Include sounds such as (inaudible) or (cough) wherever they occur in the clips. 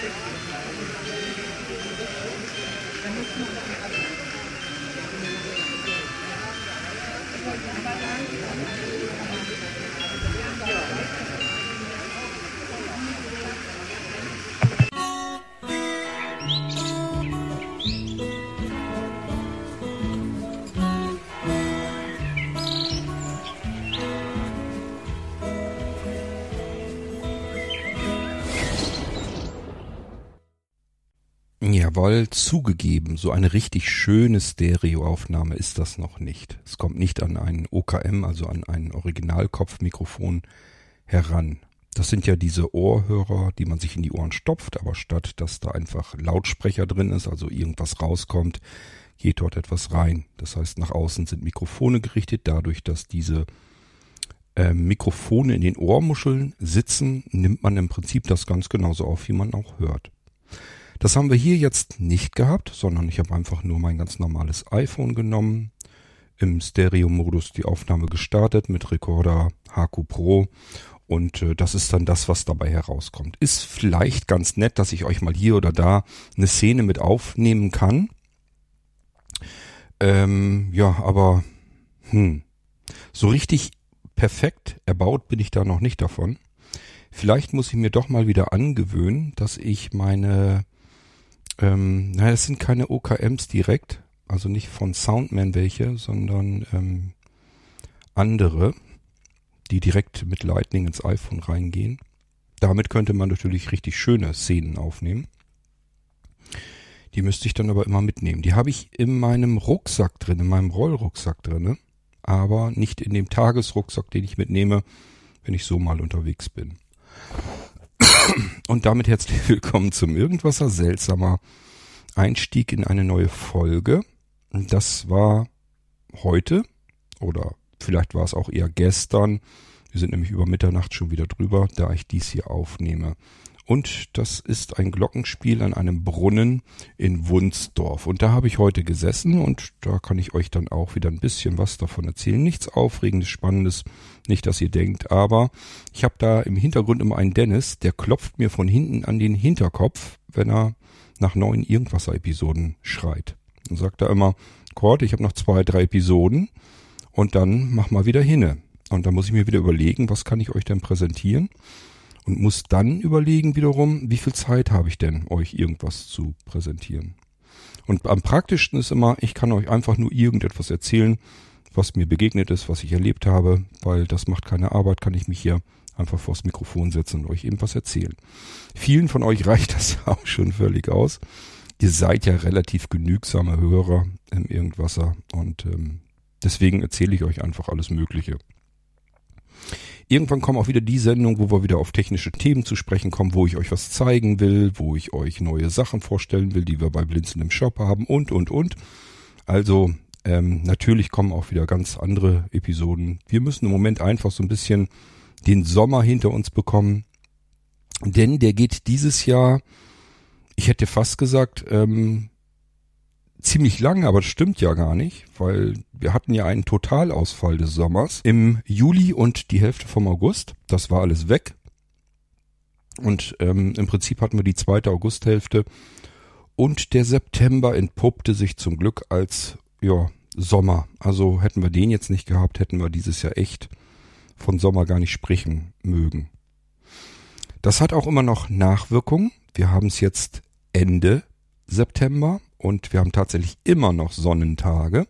Thank you. Jawohl, zugegeben, so eine richtig schöne Stereoaufnahme ist das noch nicht. Es kommt nicht an ein OKM, also an ein Originalkopfmikrofon heran. Das sind ja diese Ohrhörer, die man sich in die Ohren stopft, aber statt dass da einfach Lautsprecher drin ist, also irgendwas rauskommt, geht dort etwas rein. Das heißt, nach außen sind Mikrofone gerichtet, dadurch, dass diese äh, Mikrofone in den Ohrmuscheln sitzen, nimmt man im Prinzip das ganz genauso auf, wie man auch hört. Das haben wir hier jetzt nicht gehabt, sondern ich habe einfach nur mein ganz normales iPhone genommen, im Stereo-Modus die Aufnahme gestartet mit Recorder HQ Pro und äh, das ist dann das, was dabei herauskommt. Ist vielleicht ganz nett, dass ich euch mal hier oder da eine Szene mit aufnehmen kann. Ähm, ja, aber hm, so richtig perfekt erbaut bin ich da noch nicht davon. Vielleicht muss ich mir doch mal wieder angewöhnen, dass ich meine ähm, naja, es sind keine OKMs direkt, also nicht von Soundman welche, sondern ähm, andere, die direkt mit Lightning ins iPhone reingehen. Damit könnte man natürlich richtig schöne Szenen aufnehmen. Die müsste ich dann aber immer mitnehmen. Die habe ich in meinem Rucksack drin, in meinem Rollrucksack drin, aber nicht in dem Tagesrucksack, den ich mitnehme, wenn ich so mal unterwegs bin. Und damit herzlich willkommen zum Irgendwasser seltsamer Einstieg in eine neue Folge. Das war heute oder vielleicht war es auch eher gestern. Wir sind nämlich über Mitternacht schon wieder drüber, da ich dies hier aufnehme. Und das ist ein Glockenspiel an einem Brunnen in Wunsdorf. Und da habe ich heute gesessen und da kann ich euch dann auch wieder ein bisschen was davon erzählen. Nichts Aufregendes, Spannendes, nicht, dass ihr denkt, aber ich habe da im Hintergrund immer einen Dennis, der klopft mir von hinten an den Hinterkopf, wenn er nach neuen Irgendwasser-Episoden schreit. Und sagt er immer, Kurt, ich habe noch zwei, drei Episoden und dann mach mal wieder hinne. Und dann muss ich mir wieder überlegen, was kann ich euch denn präsentieren? Und muss dann überlegen wiederum, wie viel Zeit habe ich denn, euch irgendwas zu präsentieren. Und am praktischsten ist immer, ich kann euch einfach nur irgendetwas erzählen, was mir begegnet ist, was ich erlebt habe, weil das macht keine Arbeit, kann ich mich hier einfach vors Mikrofon setzen und euch eben was erzählen. Vielen von euch (laughs) reicht das auch schon völlig aus. Ihr seid ja relativ genügsame Hörer im Irgendwasser und ähm, deswegen erzähle ich euch einfach alles Mögliche. Irgendwann kommen auch wieder die Sendungen, wo wir wieder auf technische Themen zu sprechen kommen, wo ich euch was zeigen will, wo ich euch neue Sachen vorstellen will, die wir bei Blinzen im Shop haben und, und, und. Also ähm, natürlich kommen auch wieder ganz andere Episoden. Wir müssen im Moment einfach so ein bisschen den Sommer hinter uns bekommen, denn der geht dieses Jahr, ich hätte fast gesagt, ähm, ziemlich lang, aber das stimmt ja gar nicht, weil wir hatten ja einen Totalausfall des Sommers im Juli und die Hälfte vom August. Das war alles weg. Und ähm, im Prinzip hatten wir die zweite Augusthälfte und der September entpuppte sich zum Glück als ja, Sommer. Also hätten wir den jetzt nicht gehabt, hätten wir dieses Jahr echt von Sommer gar nicht sprechen mögen. Das hat auch immer noch Nachwirkungen. Wir haben es jetzt Ende September und wir haben tatsächlich immer noch Sonnentage.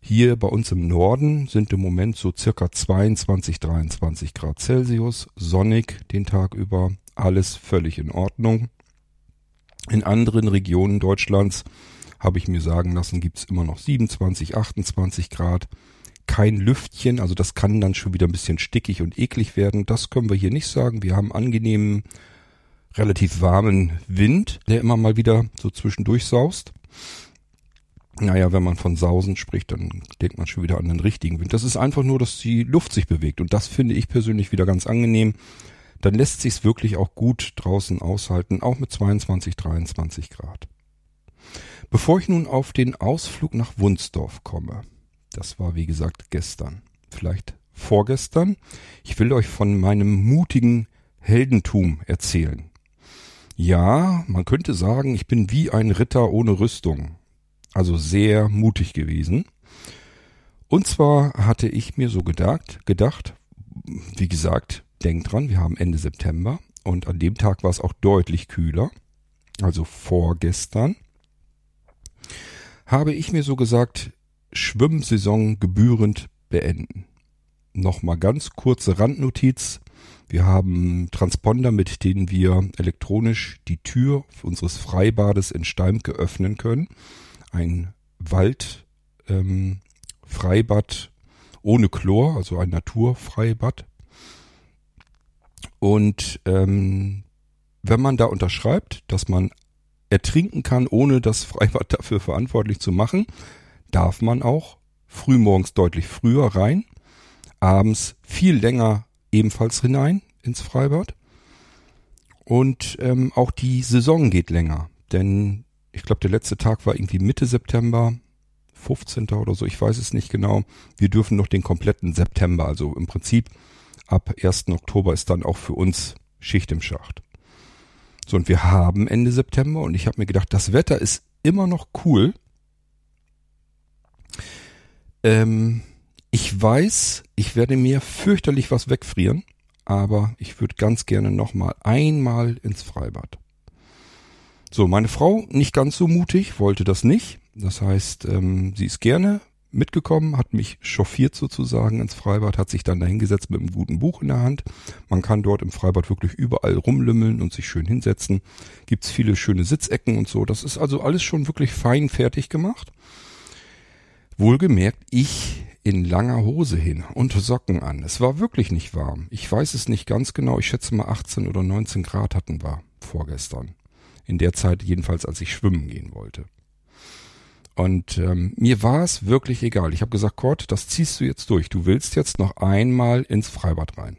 Hier bei uns im Norden sind im Moment so circa 22, 23 Grad Celsius, sonnig den Tag über, alles völlig in Ordnung. In anderen Regionen Deutschlands habe ich mir sagen lassen, gibt's immer noch 27, 28 Grad. Kein Lüftchen, also das kann dann schon wieder ein bisschen stickig und eklig werden. Das können wir hier nicht sagen. Wir haben angenehmen relativ warmen Wind, der immer mal wieder so zwischendurch saust. Naja, wenn man von Sausen spricht, dann denkt man schon wieder an den richtigen Wind. Das ist einfach nur, dass die Luft sich bewegt. Und das finde ich persönlich wieder ganz angenehm. Dann lässt sich's wirklich auch gut draußen aushalten, auch mit 22, 23 Grad. Bevor ich nun auf den Ausflug nach Wunsdorf komme, das war wie gesagt gestern, vielleicht vorgestern, ich will euch von meinem mutigen Heldentum erzählen. Ja, man könnte sagen, ich bin wie ein Ritter ohne Rüstung. Also sehr mutig gewesen. Und zwar hatte ich mir so gedacht, gedacht, wie gesagt, denkt dran, wir haben Ende September und an dem Tag war es auch deutlich kühler, also vorgestern, habe ich mir so gesagt, Schwimmsaison gebührend beenden. Nochmal ganz kurze Randnotiz. Wir haben Transponder, mit denen wir elektronisch die Tür unseres Freibades in Steimke öffnen können ein Wald ähm, Freibad ohne Chlor, also ein Naturfreibad. Und ähm, wenn man da unterschreibt, dass man ertrinken kann, ohne das (laughs) Freibad dafür verantwortlich zu machen, darf man auch frühmorgens deutlich früher rein, abends viel länger ebenfalls hinein ins Freibad. Und ähm, auch die Saison geht länger, denn ich glaube, der letzte Tag war irgendwie Mitte September, 15. oder so, ich weiß es nicht genau. Wir dürfen noch den kompletten September, also im Prinzip ab 1. Oktober ist dann auch für uns Schicht im Schacht. So, und wir haben Ende September und ich habe mir gedacht, das Wetter ist immer noch cool. Ähm, ich weiß, ich werde mir fürchterlich was wegfrieren, aber ich würde ganz gerne nochmal einmal ins Freibad. So, meine Frau nicht ganz so mutig, wollte das nicht. Das heißt, ähm, sie ist gerne mitgekommen, hat mich chauffiert sozusagen ins Freibad, hat sich dann dahingesetzt mit einem guten Buch in der Hand. Man kann dort im Freibad wirklich überall rumlümmeln und sich schön hinsetzen. Gibt's viele schöne Sitzecken und so. Das ist also alles schon wirklich fein fertig gemacht. Wohlgemerkt, ich in langer Hose hin und Socken an. Es war wirklich nicht warm. Ich weiß es nicht ganz genau. Ich schätze mal 18 oder 19 Grad hatten wir vorgestern in der Zeit jedenfalls, als ich schwimmen gehen wollte. Und ähm, mir war es wirklich egal. Ich habe gesagt, Kurt, das ziehst du jetzt durch. Du willst jetzt noch einmal ins Freibad rein.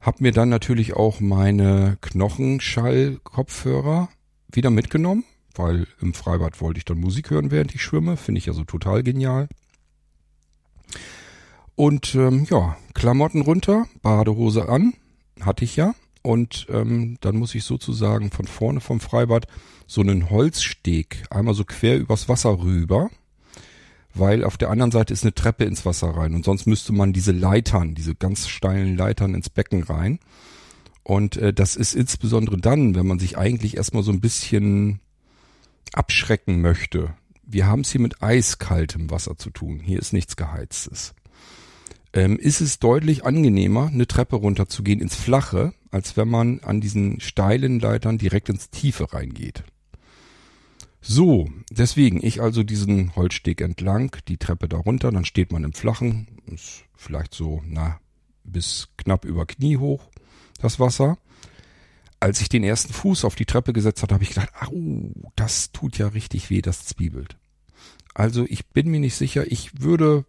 Hab mir dann natürlich auch meine Knochenschall-Kopfhörer wieder mitgenommen, weil im Freibad wollte ich dann Musik hören, während ich schwimme. Finde ich ja so total genial. Und ähm, ja, Klamotten runter, Badehose an, hatte ich ja. Und ähm, dann muss ich sozusagen von vorne vom Freibad so einen Holzsteg einmal so quer übers Wasser rüber, weil auf der anderen Seite ist eine Treppe ins Wasser rein und sonst müsste man diese Leitern, diese ganz steilen Leitern ins Becken rein. Und äh, das ist insbesondere dann, wenn man sich eigentlich erstmal so ein bisschen abschrecken möchte. Wir haben es hier mit eiskaltem Wasser zu tun. Hier ist nichts Geheiztes ähm, ist es deutlich angenehmer, eine Treppe runterzugehen ins Flache, als wenn man an diesen steilen Leitern direkt ins Tiefe reingeht. So, deswegen ich also diesen Holzsteg entlang, die Treppe da runter, dann steht man im Flachen, ist vielleicht so, na, bis knapp über Knie hoch, das Wasser. Als ich den ersten Fuß auf die Treppe gesetzt hatte, habe ich gedacht, au, das tut ja richtig weh, das zwiebelt. Also ich bin mir nicht sicher, ich würde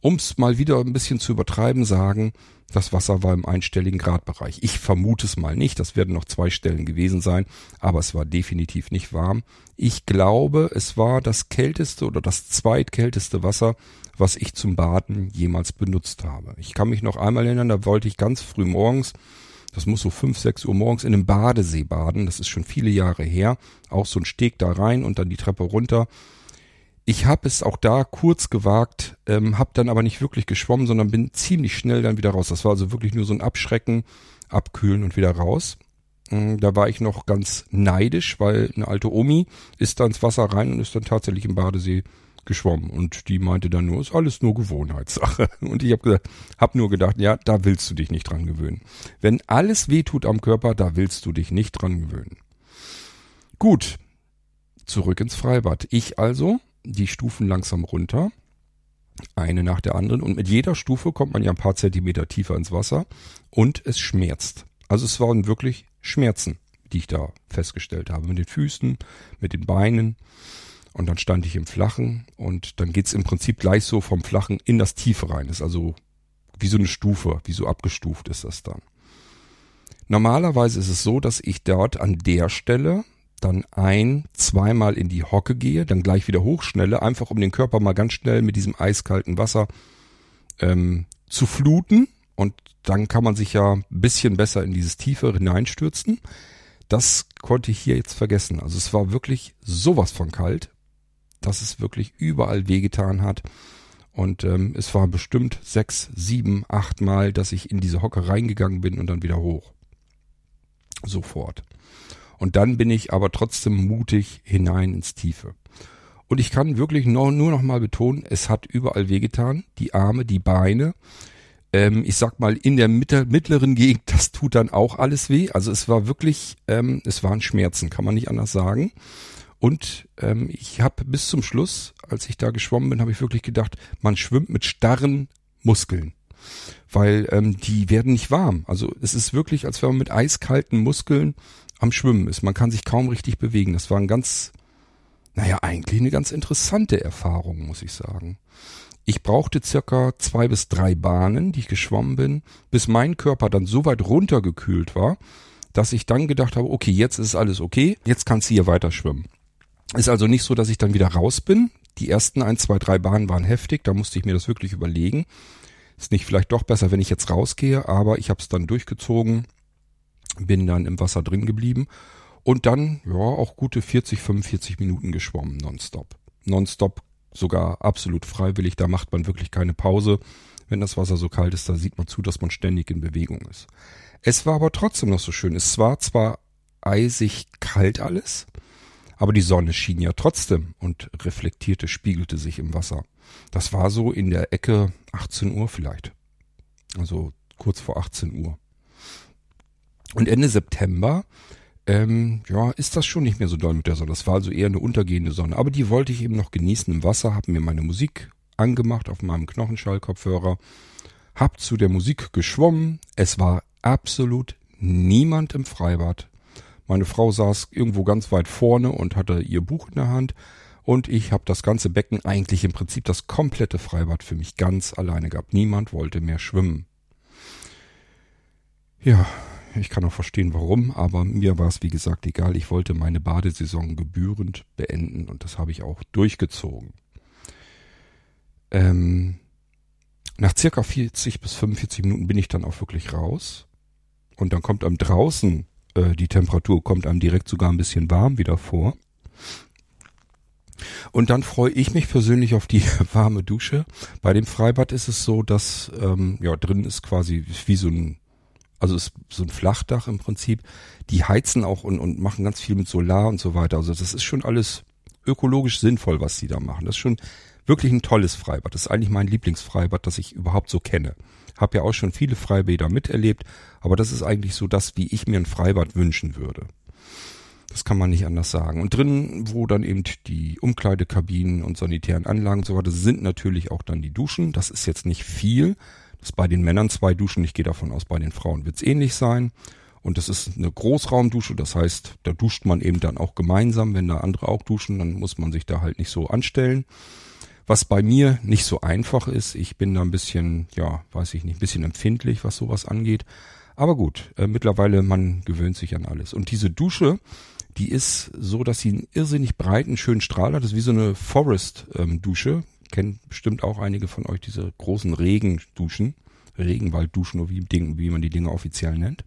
um's mal wieder ein bisschen zu übertreiben, sagen, das Wasser war im einstelligen Gradbereich. Ich vermute es mal nicht, das werden noch zwei Stellen gewesen sein, aber es war definitiv nicht warm. Ich glaube, es war das kälteste oder das zweitkälteste Wasser, was ich zum Baden jemals benutzt habe. Ich kann mich noch einmal erinnern, da wollte ich ganz früh morgens, das muss so fünf, sechs Uhr morgens in einem Badesee baden, das ist schon viele Jahre her, auch so ein Steg da rein und dann die Treppe runter ich habe es auch da kurz gewagt, ähm, habe dann aber nicht wirklich geschwommen, sondern bin ziemlich schnell dann wieder raus. Das war also wirklich nur so ein Abschrecken, abkühlen und wieder raus. Ähm, da war ich noch ganz neidisch, weil eine alte Omi ist da ins Wasser rein und ist dann tatsächlich im Badesee geschwommen und die meinte dann nur, ist alles nur Gewohnheitssache. (laughs) Und ich habe gesagt, hab nur gedacht, ja, da willst du dich nicht dran gewöhnen. Wenn alles wehtut am Körper, da willst du dich nicht dran gewöhnen. Gut, zurück ins Freibad. Ich also die Stufen langsam runter, eine nach der anderen und mit jeder Stufe kommt man ja ein paar Zentimeter tiefer ins Wasser und es schmerzt. Also es waren wirklich Schmerzen, die ich da festgestellt habe. Mit den Füßen, mit den Beinen. Und dann stand ich im Flachen und dann geht's im Prinzip gleich so vom Flachen in das Tiefe rein. Das ist also wie so eine Stufe, wie so abgestuft ist das dann. Normalerweise ist es so, dass ich dort an der Stelle dann ein, zweimal in die Hocke gehe, dann gleich wieder hochschnelle, einfach um den Körper mal ganz schnell mit diesem eiskalten Wasser ähm, zu fluten. Und dann kann man sich ja ein bisschen besser in dieses Tiefe hineinstürzen. Das konnte ich hier jetzt vergessen. Also es war wirklich sowas von kalt dass es wirklich überall wehgetan hat. Und ähm, es war bestimmt sechs, sieben, acht Mal, dass ich in diese Hocke reingegangen bin und dann wieder hoch. Sofort. Und dann bin ich aber trotzdem mutig hinein ins Tiefe. Und ich kann wirklich nur, nur noch mal betonen, es hat überall wehgetan. Die Arme, die Beine. Ähm, ich sag mal, in der Mitte, mittleren Gegend, (laughs) das tut dann auch alles weh. Also es war wirklich, ähm, es waren Schmerzen, kann man nicht anders sagen. Und ähm, ich habe bis zum Schluss, als ich da geschwommen bin, habe ich wirklich gedacht, man schwimmt mit starren Muskeln. Weil ähm, die werden nicht warm. Also es ist wirklich, als wenn man mit eiskalten Muskeln am Schwimmen ist. Man kann sich kaum richtig bewegen. Das war ein ganz, naja, eigentlich eine ganz interessante Erfahrung, muss ich sagen. Ich brauchte circa zwei bis drei Bahnen, die ich geschwommen bin, bis mein Körper dann so weit runtergekühlt war, dass ich dann gedacht habe, okay, jetzt ist alles okay, jetzt kannst du hier weiter schwimmen. Ist also nicht so, dass ich dann wieder raus bin. Die ersten ein, zwei, drei Bahnen waren heftig, da musste ich mir das wirklich überlegen. Ist nicht vielleicht doch besser, wenn ich jetzt rausgehe, aber ich habe es dann durchgezogen, bin dann im Wasser drin geblieben und dann ja auch gute 40, 45 Minuten geschwommen nonstop. Nonstop sogar absolut freiwillig, da macht man wirklich keine Pause. Wenn das Wasser so kalt ist, da sieht man zu, dass man ständig in Bewegung ist. Es war aber trotzdem noch so schön. Es war zwar eisig kalt alles, aber die Sonne schien ja trotzdem und reflektierte, spiegelte sich im Wasser. Das war so in der Ecke 18 Uhr vielleicht. Also kurz vor 18 Uhr. Und Ende September, ähm, ja, ist das schon nicht mehr so doll mit der Sonne. Das war also eher eine untergehende Sonne. Aber die wollte ich eben noch genießen im Wasser, habe mir meine Musik angemacht auf meinem Knochenschallkopfhörer, hab zu der Musik geschwommen. Es war absolut niemand im Freibad. Meine Frau saß irgendwo ganz weit vorne und hatte ihr Buch in der Hand. Und ich habe das ganze Becken, eigentlich im Prinzip das komplette Freibad für mich ganz alleine gehabt. Niemand wollte mehr schwimmen. Ja, ich kann auch verstehen, warum, aber mir war es wie gesagt egal. Ich wollte meine Badesaison gebührend beenden und das habe ich auch durchgezogen. Ähm, nach circa 40 bis 45 Minuten bin ich dann auch wirklich raus. Und dann kommt am draußen äh, die Temperatur kommt einem direkt sogar ein bisschen warm wieder vor. Und dann freue ich mich persönlich auf die (laughs) warme Dusche. Bei dem Freibad ist es so, dass ähm, ja drin ist quasi wie so ein also ist so ein Flachdach im Prinzip. Die heizen auch und, und machen ganz viel mit Solar und so weiter. Also das ist schon alles ökologisch sinnvoll, was sie da machen. Das ist schon wirklich ein tolles Freibad. Das ist eigentlich mein Lieblingsfreibad, das ich überhaupt so kenne. Hab ja auch schon viele Freibäder miterlebt, aber das ist eigentlich so das, wie ich mir ein Freibad wünschen würde. Das kann man nicht anders sagen. Und drin, wo dann eben die Umkleidekabinen und sanitären Anlagen und so weiter sind natürlich auch dann die Duschen. Das ist jetzt nicht viel. Das ist bei den Männern zwei Duschen. Ich gehe davon aus, bei den Frauen wird es ähnlich sein. Und das ist eine Großraumdusche. Das heißt, da duscht man eben dann auch gemeinsam. Wenn da andere auch duschen, dann muss man sich da halt nicht so anstellen. Was bei mir nicht so einfach ist. Ich bin da ein bisschen, ja, weiß ich nicht, ein bisschen empfindlich, was sowas angeht. Aber gut, äh, mittlerweile, man gewöhnt sich an alles. Und diese Dusche, die ist so, dass sie einen irrsinnig breiten, schönen Strahl hat. Das ist wie so eine Forest-Dusche. Ähm, Kennen bestimmt auch einige von euch diese großen Regenduschen. Regenwaldduschen, wie, wie man die Dinge offiziell nennt.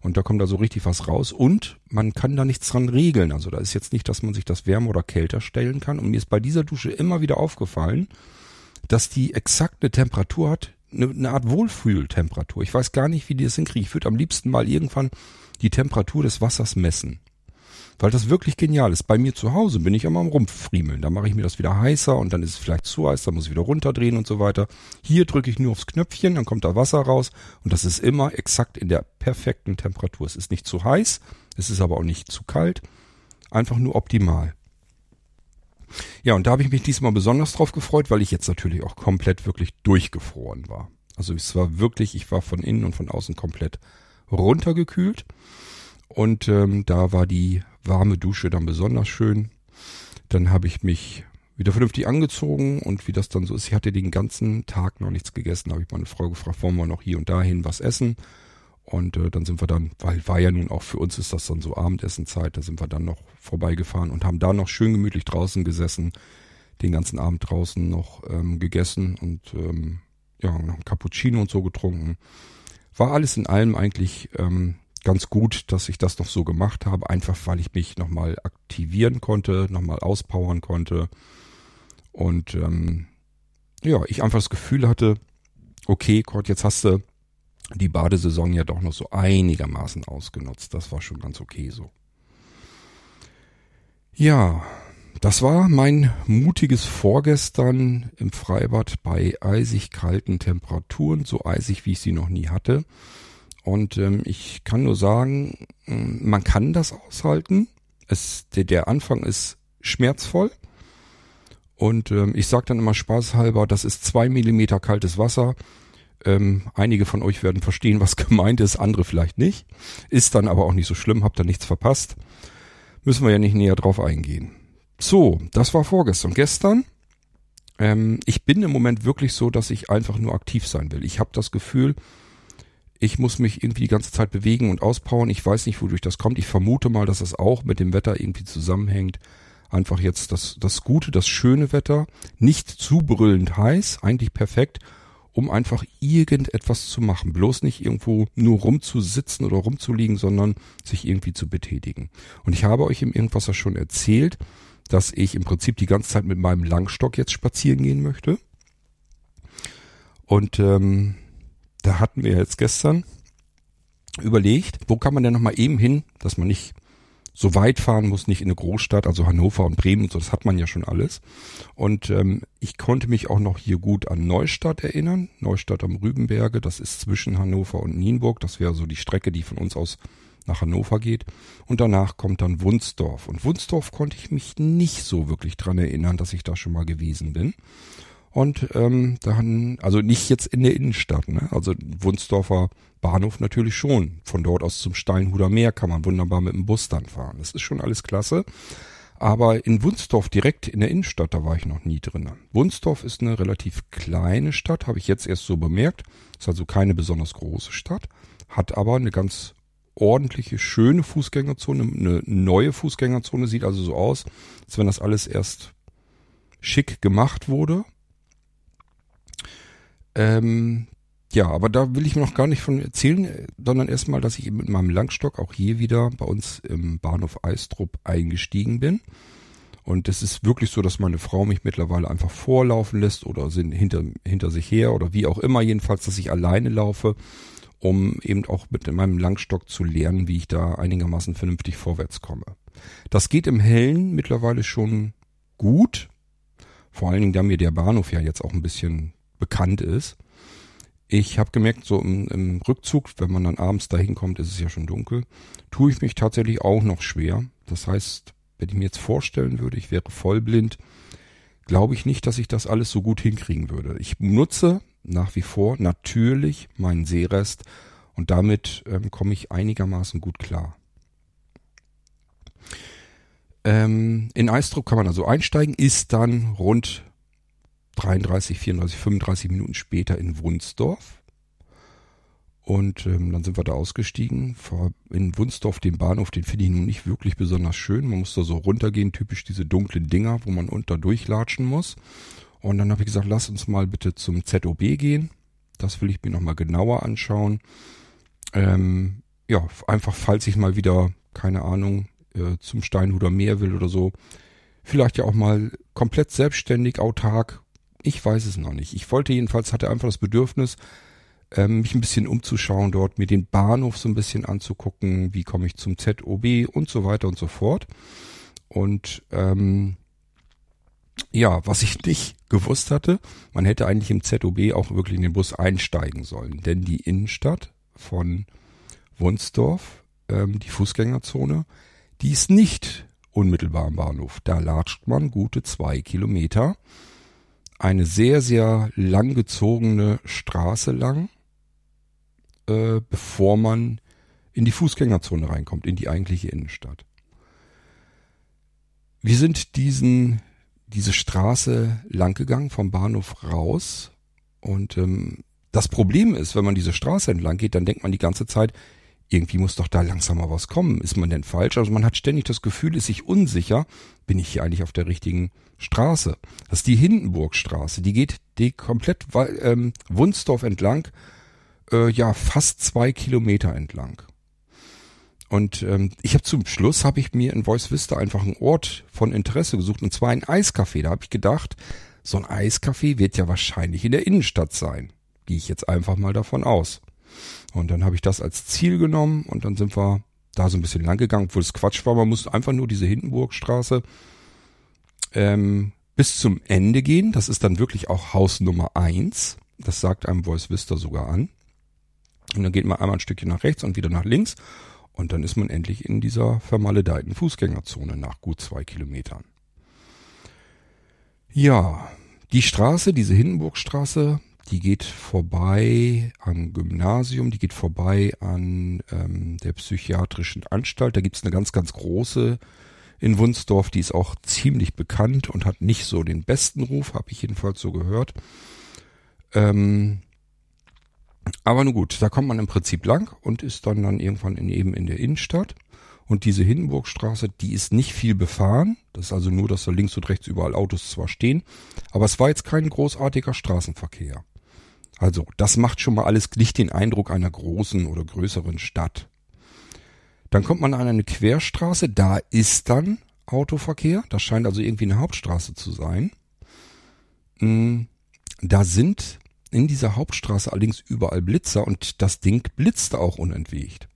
Und da kommt da so richtig was raus. Und man kann da nichts dran regeln. Also da ist jetzt nicht, dass man sich das wärmer oder kälter stellen kann. Und mir ist bei dieser Dusche immer wieder aufgefallen, dass die exakt eine Temperatur hat, eine, Art Wohlfühltemperatur. Ich weiß gar nicht, wie die das hinkriegen. Ich würde am liebsten mal irgendwann die Temperatur des Wassers messen weil das wirklich genial ist. Bei mir zu Hause bin ich immer am Rumpfriemeln. Da mache ich mir das wieder heißer und dann ist es vielleicht zu heiß, dann muss ich wieder runterdrehen und so weiter. Hier drücke ich nur aufs Knöpfchen, dann kommt da Wasser raus und das ist immer exakt in der perfekten Temperatur. Es ist nicht zu heiß, es ist aber auch nicht zu kalt, einfach nur optimal. Ja, und da habe ich mich diesmal besonders drauf gefreut, weil ich jetzt natürlich auch komplett wirklich durchgefroren war. Also es war wirklich, ich war von innen und von außen komplett runtergekühlt. Und ähm, da war die warme Dusche dann besonders schön. Dann habe ich mich wieder vernünftig angezogen und wie das dann so ist, ich hatte den ganzen Tag noch nichts gegessen, habe ich meine Frau gefragt, wollen wir noch hier und dahin was essen? Und äh, dann sind wir dann, weil war ja nun auch für uns ist das dann so Abendessenzeit, da sind wir dann noch vorbeigefahren und haben da noch schön gemütlich draußen gesessen, den ganzen Abend draußen noch ähm, gegessen und ähm, ja, noch ein Cappuccino und so getrunken. War alles in allem eigentlich ähm, ganz gut, dass ich das noch so gemacht habe, einfach weil ich mich nochmal aktivieren konnte, nochmal auspowern konnte. Und ähm, ja, ich einfach das Gefühl hatte, okay, Gott, jetzt hast du die Badesaison ja doch noch so einigermaßen ausgenutzt. Das war schon ganz okay so. Ja, das war mein mutiges Vorgestern im Freibad bei eisig kalten Temperaturen, so eisig wie ich sie noch nie hatte. Und ähm, ich kann nur sagen, mm, man kann das aushalten. Es, der, der Anfang ist schmerzvoll. Und ähm, ich sage dann immer spaßhalber, das ist zwei Millimeter kaltes Wasser. Ähm, einige von euch werden verstehen, was (laughs) gemeint ist, andere vielleicht nicht. Ist dann aber auch nicht so schlimm, habt da nichts verpasst. Müssen wir ja nicht näher drauf eingehen. So, das war vorgestern. Gestern, ähm, ich bin im Moment wirklich so, dass ich einfach nur aktiv sein will. Ich habe das Gefühl, ich muss mich irgendwie die ganze Zeit bewegen und auspowern. Ich weiß nicht, wodurch das kommt. Ich vermute mal, dass das auch mit dem Wetter irgendwie zusammenhängt. Einfach jetzt das, das gute, das schöne Wetter. Nicht zu brüllend heiß, eigentlich perfekt, um einfach irgendetwas zu machen. Bloß nicht irgendwo nur rumzusitzen oder rumzuliegen, sondern sich irgendwie zu betätigen. Und ich habe euch im Irgendwas schon erzählt, dass ich im Prinzip die ganze Zeit mit meinem Langstock jetzt spazieren gehen möchte. Und ähm, da hatten wir jetzt gestern überlegt, wo kann man denn nochmal eben hin, dass man nicht so weit fahren muss, nicht in eine Großstadt, also Hannover und Bremen und so, das hat man ja schon alles. Und ähm, ich konnte mich auch noch hier gut an Neustadt erinnern. Neustadt am Rübenberge, das ist zwischen Hannover und Nienburg. Das wäre so die Strecke, die von uns aus nach Hannover geht. Und danach kommt dann Wunsdorf. Und Wunsdorf konnte ich mich nicht so wirklich dran erinnern, dass ich da schon mal gewesen bin. Und ähm, dann, also nicht jetzt in der Innenstadt, ne? Also Wunsdorfer Bahnhof natürlich schon. Von dort aus zum Steinhuder Meer kann man wunderbar mit dem Bus dann fahren. Das ist schon alles klasse. Aber in Wunsdorf direkt in der Innenstadt, da war ich noch nie drin. Wunsdorf ist eine relativ kleine Stadt, habe ich jetzt erst so bemerkt. Ist also keine besonders große Stadt, hat aber eine ganz ordentliche, schöne Fußgängerzone, eine neue Fußgängerzone, sieht also so aus, als wenn das alles erst schick gemacht wurde. Ähm, ja, aber da will ich mir noch gar nicht von erzählen, sondern erstmal, dass ich mit meinem Langstock auch hier wieder bei uns im Bahnhof Eistrup eingestiegen bin. Und es ist wirklich so, dass meine Frau mich mittlerweile einfach vorlaufen lässt oder sind hinter, hinter sich her oder wie auch immer, jedenfalls, dass ich alleine laufe um eben auch mit meinem Langstock zu lernen, wie ich da einigermaßen vernünftig vorwärts komme. Das geht im Hellen mittlerweile schon gut. Vor allen Dingen, da mir der Bahnhof ja jetzt auch ein bisschen bekannt ist. Ich habe gemerkt, so im, im, Rückzug, wenn man dann abends dahin kommt, ist es ja schon dunkel, tue ich mich tatsächlich auch noch schwer. Das heißt, wenn ich mir jetzt vorstellen würde, ich wäre vollblind, glaube ich nicht, dass ich das alles so gut hinkriegen würde. Ich nutze nach wie vor natürlich meinen Seerest und damit ähm, komme ich einigermaßen gut klar. Ähm, in Eisdruck kann man also einsteigen, ist dann rund 33, 34, 35 Minuten später in Wunsdorf. Und ähm, dann sind wir da ausgestiegen. In Wunsdorf, den Bahnhof, den finde ich nun nicht wirklich besonders schön. Man muss da so runtergehen, typisch diese dunklen Dinger, wo man unter durchlatschen muss. Und dann habe ich gesagt, lass uns mal bitte zum ZOB gehen. Das will ich mir nochmal genauer anschauen. Ähm, ja, einfach falls ich mal wieder, keine Ahnung, äh, zum Steinhuder Meer will oder so. Vielleicht ja auch mal komplett selbstständig, autark. Ich weiß es noch nicht. Ich wollte jedenfalls, hatte einfach das Bedürfnis, ähm, mich ein bisschen umzuschauen dort, mir den Bahnhof so ein bisschen anzugucken, wie komme ich zum ZOB und so weiter und so fort. Und ähm, ja, was ich (laughs) nicht gewusst hatte, man hätte eigentlich im ZOB auch wirklich in den Bus einsteigen sollen, denn die Innenstadt von Wunsdorf, ähm, die Fußgängerzone, die ist nicht unmittelbar am Bahnhof. Da latscht man gute zwei Kilometer eine sehr, sehr langgezogene Straße lang, äh, bevor man in die Fußgängerzone reinkommt, in die eigentliche Innenstadt. Wir sind diesen, diese Straße langgegangen vom Bahnhof raus und ähm, das Problem ist, wenn man diese Straße entlang geht, dann denkt man die ganze Zeit, irgendwie muss doch da langsam mal was kommen. Ist man denn falsch? Also man hat ständig das Gefühl, ist sich unsicher, bin ich hier eigentlich auf der richtigen Straße? Das ist die Hindenburgstraße. Die geht die komplett ähm, Wunsdorf entlang, äh, ja fast zwei Kilometer entlang. Und ähm, ich habe zum Schluss habe ich mir in Voice Vista einfach einen Ort von Interesse gesucht und zwar ein Eiscafé. Da habe ich gedacht, so ein Eiscafé wird ja wahrscheinlich in der Innenstadt sein. Gehe ich jetzt einfach mal davon aus. Und dann habe ich das als Ziel genommen und dann sind wir da so ein bisschen lang gegangen, obwohl es Quatsch war. Man musste einfach nur diese Hindenburgstraße ähm, bis zum Ende gehen. Das ist dann wirklich auch Haus Nummer eins. Das sagt einem Voice Vista sogar an. Und dann geht man einmal ein Stückchen nach rechts und wieder nach links. Und dann ist man endlich in dieser vermaledeiten Fußgängerzone nach gut zwei Kilometern. Ja, die Straße, diese Hindenburgstraße, die geht vorbei am Gymnasium, die geht vorbei an ähm, der psychiatrischen Anstalt. Da gibt's eine ganz, ganz große in Wunsdorf, die ist auch ziemlich bekannt und hat nicht so den besten Ruf, habe ich jedenfalls so gehört. Ähm, aber nun gut, da kommt man im Prinzip lang und ist dann dann irgendwann in, eben in der Innenstadt. Und diese Hindenburgstraße, die ist nicht viel befahren. Das ist also nur, dass da links und rechts überall Autos zwar stehen. Aber es war jetzt kein großartiger Straßenverkehr. Also, das macht schon mal alles nicht den Eindruck einer großen oder größeren Stadt. Dann kommt man an eine Querstraße, da ist dann Autoverkehr. Das scheint also irgendwie eine Hauptstraße zu sein. Hm, da sind in dieser Hauptstraße allerdings überall Blitzer und das Ding blitzte auch unentwegt.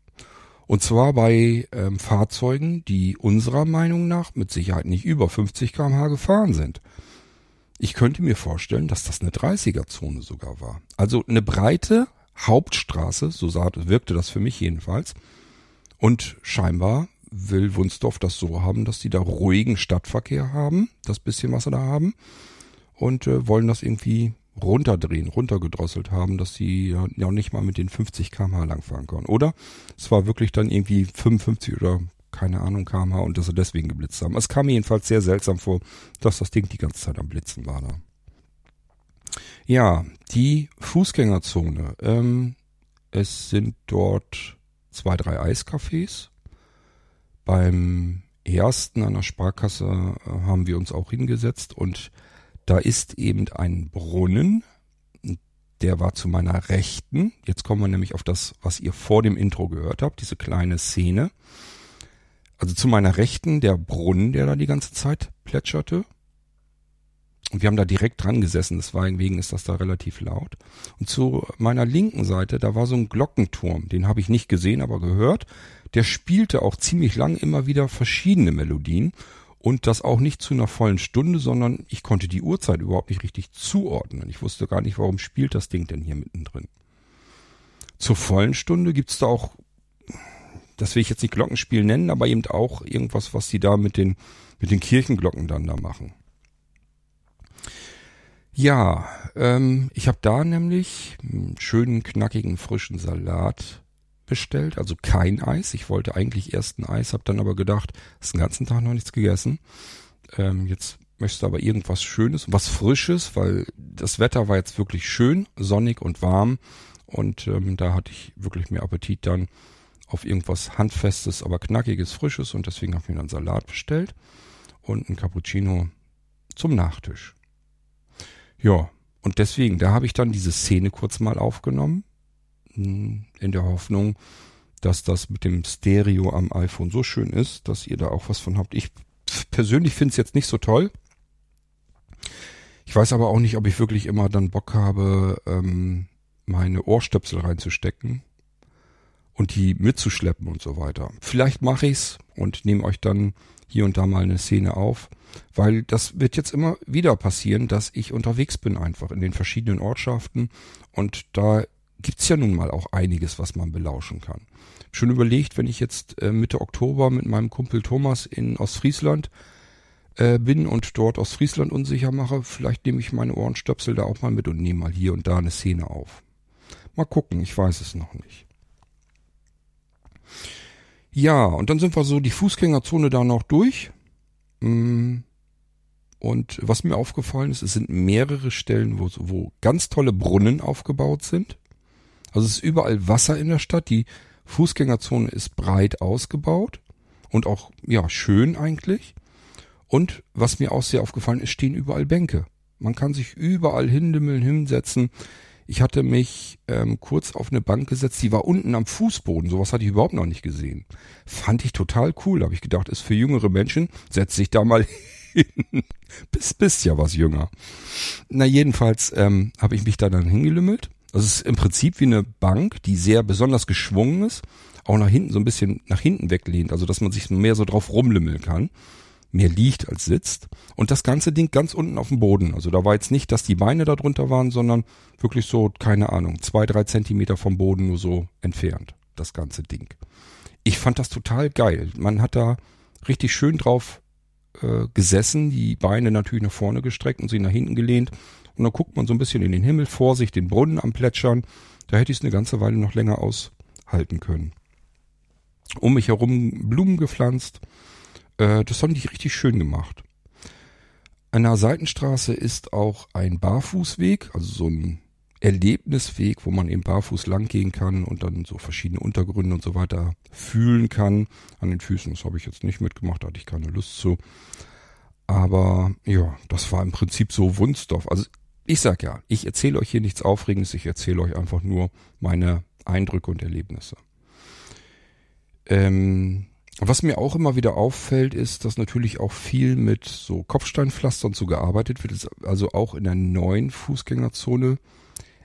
Und zwar bei ähm, Fahrzeugen, die unserer Meinung nach mit Sicherheit nicht über 50 km/h gefahren sind. Ich könnte mir vorstellen, dass das eine 30er-Zone sogar war. Also eine breite Hauptstraße, so sah, wirkte das für mich jedenfalls. Und scheinbar will Wunsdorf das so haben, dass die da ruhigen Stadtverkehr haben, das bisschen, was sie da haben, und äh, wollen das irgendwie runterdrehen, runtergedrosselt haben, dass sie ja, ja nicht mal mit den 50 km/h langfahren können. Oder es war wirklich dann irgendwie 55 oder keine Ahnung, kmh und dass sie deswegen geblitzt haben. Es kam mir jedenfalls sehr seltsam vor, dass das Ding die ganze Zeit am Blitzen war da. Ja, die Fußgängerzone. Ähm, es sind dort zwei, drei Eiscafés. Beim ersten an der Sparkasse äh, haben wir uns auch hingesetzt und da ist eben ein Brunnen, der war zu meiner Rechten. Jetzt kommen wir nämlich auf das, was ihr vor dem Intro gehört habt, diese kleine Szene also zu meiner Rechten der Brunnen, der da die ganze Zeit plätscherte. Und wir haben da direkt dran gesessen, deswegen ist das da relativ laut. Und zu meiner linken Seite, da war so ein Glockenturm, den habe ich nicht gesehen, aber gehört. Der spielte auch ziemlich lang immer wieder verschiedene Melodien und das auch nicht zu einer vollen Stunde, sondern ich konnte die Uhrzeit überhaupt nicht richtig zuordnen. Ich wusste gar nicht, warum spielt das Ding denn hier mittendrin. Zur vollen Stunde gibt's da auch das will ich jetzt nicht Glockenspiel nennen, aber eben auch irgendwas, was sie da mit den, mit den Kirchenglocken dann da machen. Ja, ähm, ich habe da nämlich einen schönen, knackigen, frischen Salat bestellt, also kein Eis. Ich wollte eigentlich erst ein Eis, habe dann aber gedacht, ist den ganzen Tag noch nichts gegessen. Ähm, jetzt möchtest du aber irgendwas Schönes, was Frisches, weil das Wetter war jetzt wirklich schön, sonnig und warm und ähm, da hatte ich wirklich mehr Appetit dann auf irgendwas Handfestes, aber Knackiges, Frisches und deswegen habe ich mir dann Salat bestellt und ein Cappuccino zum Nachtisch. Ja, und deswegen, da habe ich dann diese Szene kurz mal aufgenommen, hm, in der Hoffnung, dass das mit dem Stereo am iPhone so schön ist, dass ihr da auch was von habt. Ich persönlich finde es jetzt nicht so toll. Ich weiß aber auch nicht, ob ich wirklich immer dann Bock habe, ähm, meine Ohrstöpsel reinzustecken und die mitzuschleppen und so weiter. Vielleicht mache ich's und nehme euch dann hier und da mal eine Szene auf, weil das wird jetzt immer wieder passieren, dass ich unterwegs bin einfach in den verschiedenen Ortschaften und da gibt's ja nun mal auch einiges, was man belauschen kann. Schon überlegt, wenn ich jetzt äh, Mitte Oktober mit meinem Kumpel Thomas in Ostfriesland äh, bin und dort Ostfriesland unsicher mache, vielleicht nehme ich meine Ohrenstöpsel da auch mal mit und nehme mal hier und da eine Szene auf. Mal gucken, ich weiß es noch nicht. Ja, und dann sind wir so die Fußgängerzone da noch durch. Mm. Und was mir aufgefallen ist, es sind mehrere Stellen, wo, wo ganz tolle Brunnen aufgebaut sind. Also es ist überall Wasser in der Stadt. Die Fußgängerzone ist breit ausgebaut und auch, ja, schön eigentlich. Und was mir auch sehr aufgefallen ist, stehen überall Bänke. Man kann sich überall hindimmeln, hinsetzen. Ich hatte mich ähm, kurz auf eine Bank gesetzt, die war unten am Fußboden. Sowas hatte ich überhaupt noch nicht gesehen. Fand ich total cool. Habe ich gedacht, ist für jüngere Menschen, setz dich da mal (laughs) hin. bist, bist ja was jünger. Na jedenfalls ähm, habe ich mich da dann hingelümmelt. Das ist im Prinzip wie eine Bank, die sehr besonders geschwungen ist, auch nach hinten so ein bisschen nach hinten weglehnt, also dass man sich mehr so drauf rumlümmeln kann mehr liegt als sitzt. Und das ganze Ding ganz unten auf dem Boden. Also da war jetzt nicht, dass die Beine da drunter waren, sondern wirklich so, keine Ahnung, zwei, drei Zentimeter vom Boden nur so entfernt. Das ganze Ding. Ich fand das total geil. Man hat da richtig schön drauf äh, gesessen, die Beine natürlich nach vorne gestreckt und sie nach hinten gelehnt. Und dann guckt man so ein bisschen in den Himmel, vor sich den Brunnen am Plätschern. Da hätte ich es eine ganze Weile noch länger aushalten können. Um mich herum Blumen gepflanzt äh, das haben die richtig schön gemacht. An der Seitenstraße ist auch ein Barfußweg, also so ein Erlebnisweg, wo man eben barfuß langgehen kann und dann so verschiedene Untergründe und so weiter fühlen kann. An den Füßen, das habe ich jetzt nicht mitgemacht, da hatte ich keine Lust zu. Aber ja, das war im Prinzip so Wunstorf. Also ich sag ja, ich erzähle euch hier nichts Aufregendes, ich erzähle euch einfach nur meine Eindrücke und Erlebnisse. Ähm, was mir auch immer wieder auffällt, ist, dass natürlich auch viel mit so Kopfsteinpflastern so gearbeitet wird, also auch in der neuen Fußgängerzone.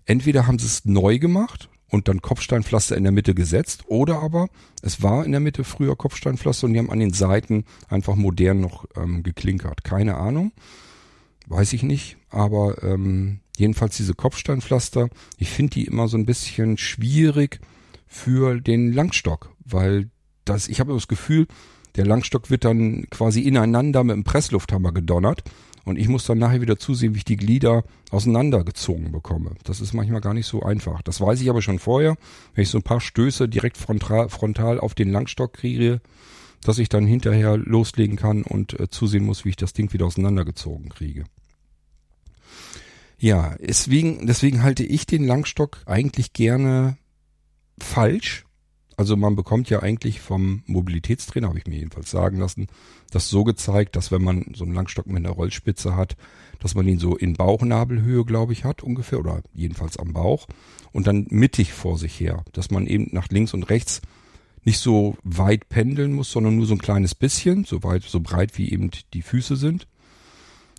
Entweder haben sie es neu gemacht und dann Kopfsteinpflaster in der Mitte gesetzt, oder aber es war in der Mitte früher Kopfsteinpflaster und die haben an den Seiten einfach modern noch ähm, geklinkert. Keine Ahnung, weiß ich nicht, aber ähm, jedenfalls diese Kopfsteinpflaster, ich finde die immer so ein bisschen schwierig für den Langstock, weil das, ich habe das Gefühl, der Langstock wird dann quasi ineinander mit dem Presslufthammer gedonnert und ich muss dann nachher wieder zusehen, wie ich die Glieder auseinandergezogen bekomme. Das ist manchmal gar nicht so einfach. Das weiß ich aber schon vorher, wenn ich so ein paar Stöße direkt frontal, frontal auf den Langstock kriege, dass ich dann hinterher loslegen kann und äh, zusehen muss, wie ich das Ding wieder auseinandergezogen kriege. Ja, deswegen, deswegen halte ich den Langstock eigentlich gerne falsch, also man bekommt ja eigentlich vom Mobilitätstrainer, habe ich mir jedenfalls sagen lassen, das so gezeigt, dass wenn man so einen Langstock mit einer Rollspitze hat, dass man ihn so in Bauchnabelhöhe, glaube ich, hat ungefähr, oder jedenfalls am Bauch, und dann mittig vor sich her, dass man eben nach links und rechts nicht so weit pendeln muss, sondern nur so ein kleines bisschen, so weit, so breit wie eben die Füße sind.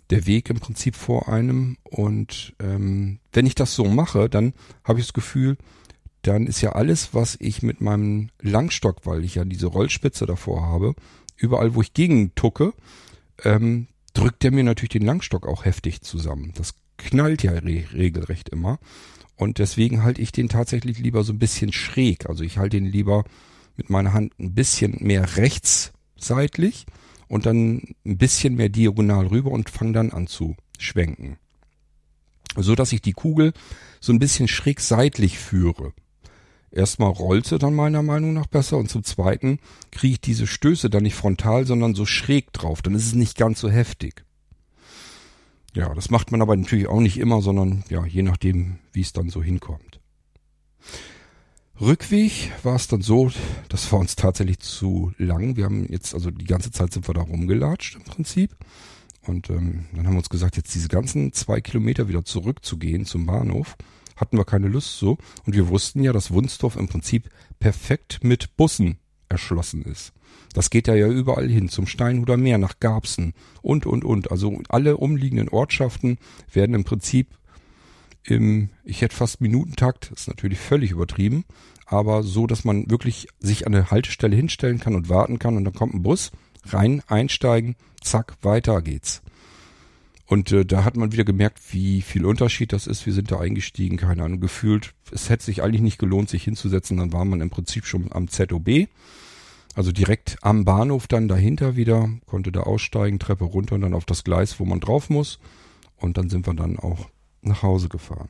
Der Weg im Prinzip vor einem. Und ähm, wenn ich das so mache, dann habe ich das Gefühl, dann ist ja alles, was ich mit meinem Langstock, weil ich ja diese Rollspitze davor habe, überall wo ich gegen tucke, ähm, drückt der mir natürlich den Langstock auch heftig zusammen. Das knallt ja re regelrecht immer. Und deswegen halte ich den tatsächlich lieber so ein bisschen schräg. Also ich halte ihn lieber mit meiner Hand ein bisschen mehr rechts seitlich und dann ein bisschen mehr diagonal rüber und fange dann an zu schwenken. So dass ich die Kugel so ein bisschen schräg seitlich führe. Erstmal rollt sie dann meiner Meinung nach besser und zum zweiten kriege ich diese Stöße dann nicht frontal, sondern so schräg drauf. Dann ist es nicht ganz so heftig. Ja, das macht man aber natürlich auch nicht immer, sondern ja, je nachdem, wie es dann so hinkommt. Rückweg war es dann so, das war uns tatsächlich zu lang. Wir haben jetzt, also die ganze Zeit sind wir da rumgelatscht im Prinzip. Und ähm, dann haben wir uns gesagt, jetzt diese ganzen zwei Kilometer wieder zurückzugehen zum Bahnhof hatten wir keine Lust so. Und wir wussten ja, dass Wunsdorf im Prinzip perfekt mit Bussen erschlossen ist. Das geht ja ja überall hin, zum Steinhuder Meer, nach Garbsen und, und, und. Also alle umliegenden Ortschaften werden im Prinzip im, ich hätte fast Minutentakt, ist natürlich völlig übertrieben, aber so, dass man wirklich sich an der Haltestelle hinstellen kann und warten kann und dann kommt ein Bus, rein, einsteigen, zack, weiter geht's. Und äh, da hat man wieder gemerkt, wie viel Unterschied das ist. Wir sind da eingestiegen, keine Ahnung, gefühlt. Es hätte sich eigentlich nicht gelohnt, sich hinzusetzen. Dann war man im Prinzip schon am ZOB. Also direkt am Bahnhof dann dahinter wieder, konnte da aussteigen, Treppe runter und dann auf das Gleis, wo man drauf muss. Und dann sind wir dann auch nach Hause gefahren.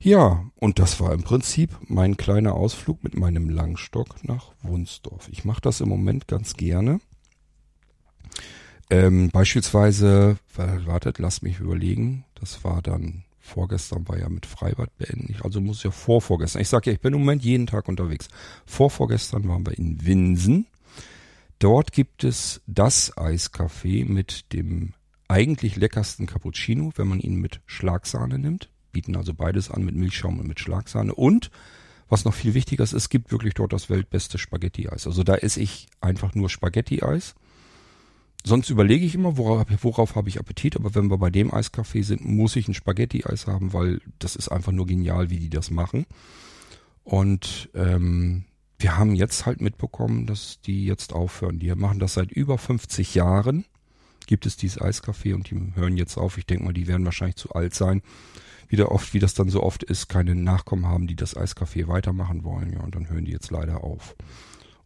Ja, und das war im Prinzip mein kleiner Ausflug mit meinem Langstock nach Wunsdorf. Ich mache das im Moment ganz gerne. Ähm, beispielsweise, wartet, lass mich überlegen, das war dann vorgestern war ja mit Freibad beendet. Also muss ja vor vorgestern. Ich sage ja, ich bin im Moment jeden Tag unterwegs. Vor vorgestern waren wir in Winsen. Dort gibt es das Eiscafé mit dem eigentlich leckersten Cappuccino, wenn man ihn mit Schlagsahne nimmt. Bieten also beides an mit Milchschaum und mit Schlagsahne. Und was noch viel wichtiger ist, es gibt wirklich dort das weltbeste Spaghetti-Eis. Also da esse ich einfach nur Spaghetti-Eis. Sonst überlege ich immer, worauf, worauf habe ich Appetit, aber wenn wir bei dem Eiscafé sind, muss ich ein Spaghetti-Eis haben, weil das ist einfach nur genial, wie die das machen. Und ähm, wir haben jetzt halt mitbekommen, dass die jetzt aufhören. Die machen das seit über 50 Jahren. Gibt es dieses Eiscafé und die hören jetzt auf. Ich denke mal, die werden wahrscheinlich zu alt sein. Wieder oft, wie das dann so oft ist, keine Nachkommen haben, die das Eiscafé weitermachen wollen. Ja, und dann hören die jetzt leider auf.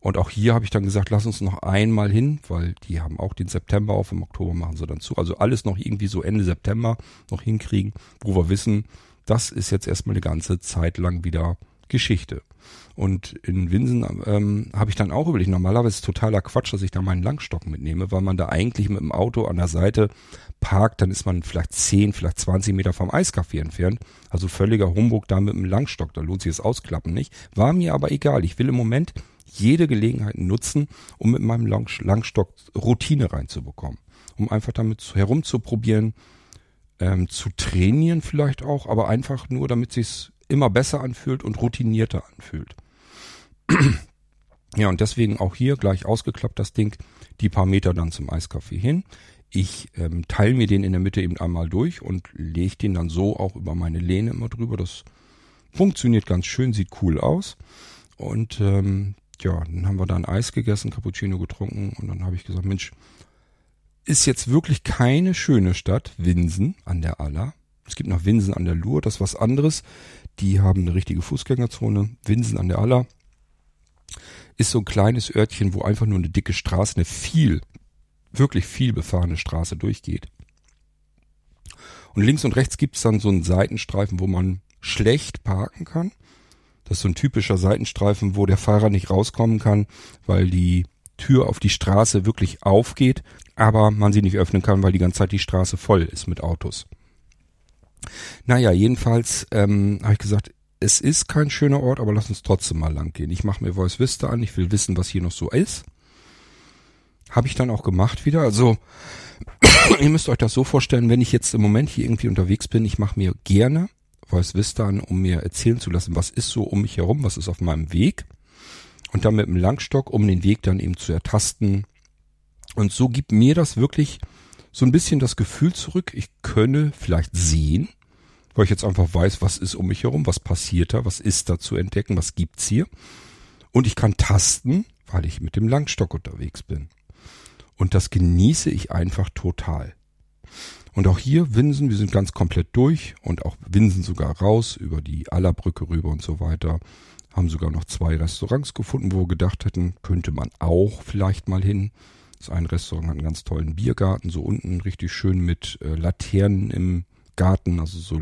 Und auch hier habe ich dann gesagt, lass uns noch einmal hin, weil die haben auch den September auf, im Oktober machen sie dann zu. Also alles noch irgendwie so Ende September noch hinkriegen, wo wir wissen, das ist jetzt erstmal eine ganze Zeit lang wieder Geschichte. Und in Winsen ähm, habe ich dann auch überlegt, normalerweise ist es totaler Quatsch, dass ich da meinen Langstock mitnehme, weil man da eigentlich mit dem Auto an der Seite parkt, dann ist man vielleicht 10, vielleicht 20 Meter vom Eiscafé entfernt. Also völliger Humbug da mit dem Langstock, da lohnt sich das Ausklappen nicht. War mir aber egal. Ich will im Moment jede Gelegenheit nutzen, um mit meinem Langstock Routine reinzubekommen. Um einfach damit herumzuprobieren, ähm, zu trainieren vielleicht auch, aber einfach nur, damit sich's immer besser anfühlt und routinierter anfühlt. ja, und deswegen auch hier gleich ausgeklappt das Ding, die paar Meter dann zum Eiskaffee hin. Ich ähm, teile mir den in der Mitte eben einmal durch und lege den dann so auch über meine Lehne immer drüber. Das funktioniert ganz schön, sieht cool aus. Und ähm, ja, dann haben wir da ein Eis gegessen, Cappuccino getrunken und dann habe ich gesagt, Mensch, ist jetzt wirklich keine schöne Stadt, Winsen an der Aller. Es gibt noch Winsen an der Lur, das ist was anderes. Die haben eine richtige Fußgängerzone. Winsen an der Aller ist so ein kleines Örtchen, wo einfach nur eine dicke Straße, eine viel, wirklich viel befahrene Straße durchgeht. Und links und rechts gibt's dann so einen Seitenstreifen, wo man schlecht parken kann. Das ist so ein typischer Seitenstreifen, wo der Fahrer nicht rauskommen kann, weil die Tür auf die Straße wirklich aufgeht, aber man sie nicht öffnen kann, weil die ganze Zeit die Straße voll ist mit Autos. Naja, jedenfalls ähm, habe ich gesagt, es ist kein schöner Ort, aber lass uns trotzdem mal lang gehen. Ich mache mir Voice Vista an, ich will wissen, was hier noch so ist. Habe ich dann auch gemacht wieder. Also (clears throat) ihr müsst euch das so vorstellen, wenn ich jetzt im Moment hier irgendwie unterwegs bin, ich mache mir gerne Vista an, um mir erzählen zu lassen, was ist so um mich herum, was ist auf meinem Weg. Und dann mit dem Langstock, um den Weg dann eben zu ertasten. Und so gibt mir das wirklich so ein bisschen das Gefühl zurück, ich könne vielleicht sehen, weil ich jetzt einfach weiß, was ist um mich herum, was passiert da, was ist da zu entdecken, was gibt's hier. Und ich kann tasten, weil ich mit dem Langstock unterwegs bin. Und das genieße ich einfach total. Und auch hier Winsen, wir sind ganz komplett durch und auch Winsen sogar raus über die Allerbrücke rüber und so weiter. Haben sogar noch zwei Restaurants gefunden, wo wir gedacht hätten, könnte man auch vielleicht mal hin. Das ein Restaurant, hat einen ganz tollen Biergarten, so unten richtig schön mit äh, Laternen im Garten, also so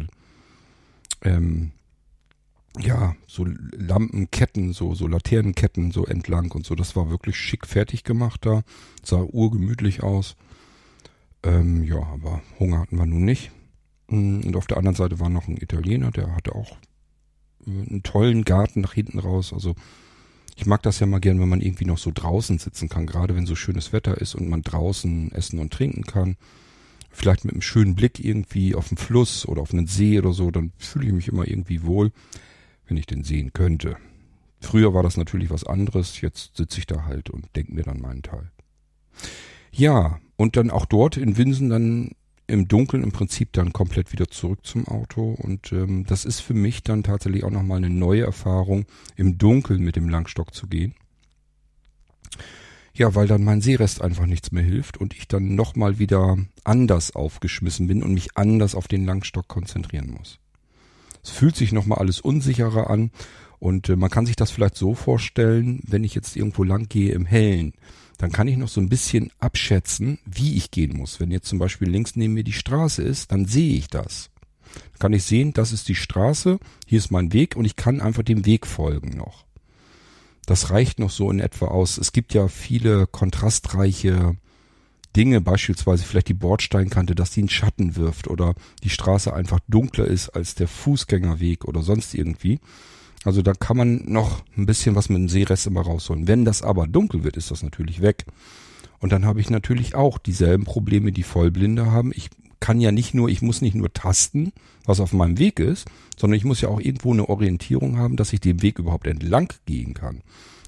ähm, ja, so Lampenketten, so, so Laternenketten so entlang und so. Das war wirklich schick fertig gemacht da. Sah urgemütlich aus. Ähm, ja, aber Hunger hatten wir nun nicht. Mm, und auf der anderen Seite war noch ein Italiener, der hatte auch äh, einen tollen Garten nach hinten raus. Also ich mag das ja mal gern, wenn man irgendwie noch so draußen sitzen kann, gerade wenn so schönes Wetter ist und man draußen essen und trinken kann. Vielleicht mit einem schönen Blick irgendwie auf den Fluss oder auf einen See oder so, dann fühle ich mich immer irgendwie wohl, wenn ich den sehen könnte. Früher war das natürlich was anderes, jetzt sitze ich da halt und denke mir dann meinen Teil. Ja, und dann auch dort in Winsen dann im Dunkeln im Prinzip dann komplett wieder zurück zum Auto. Und ähm, das ist für mich dann tatsächlich auch nochmal eine neue Erfahrung, im Dunkeln mit dem Langstock zu gehen. Ja, weil dann mein Sehrest einfach nichts mehr hilft und ich dann nochmal wieder anders aufgeschmissen bin und mich anders auf den Langstock konzentrieren muss. Es fühlt sich nochmal alles unsicherer an und äh, man kann sich das vielleicht so vorstellen, wenn ich jetzt irgendwo lang gehe im Hellen dann kann ich noch so ein bisschen abschätzen, wie ich gehen muss. Wenn jetzt zum Beispiel links neben mir die Straße ist, dann sehe ich das. Dann kann ich sehen, das ist die Straße, hier ist mein Weg und ich kann einfach dem Weg folgen noch. Das reicht noch so in etwa aus. Es gibt ja viele kontrastreiche Dinge, beispielsweise vielleicht die Bordsteinkante, dass die einen Schatten wirft oder die Straße einfach dunkler ist als der Fußgängerweg oder sonst irgendwie. Also da kann man noch ein bisschen was mit dem Seerest immer rausholen. Wenn das aber dunkel wird, ist das natürlich weg. Und dann habe ich natürlich auch dieselben Probleme, die Vollblinde haben. Ich kann ja nicht nur, ich muss nicht nur tasten, was auf meinem Weg ist, sondern ich muss ja auch irgendwo eine Orientierung haben, dass ich den Weg überhaupt entlang gehen kann.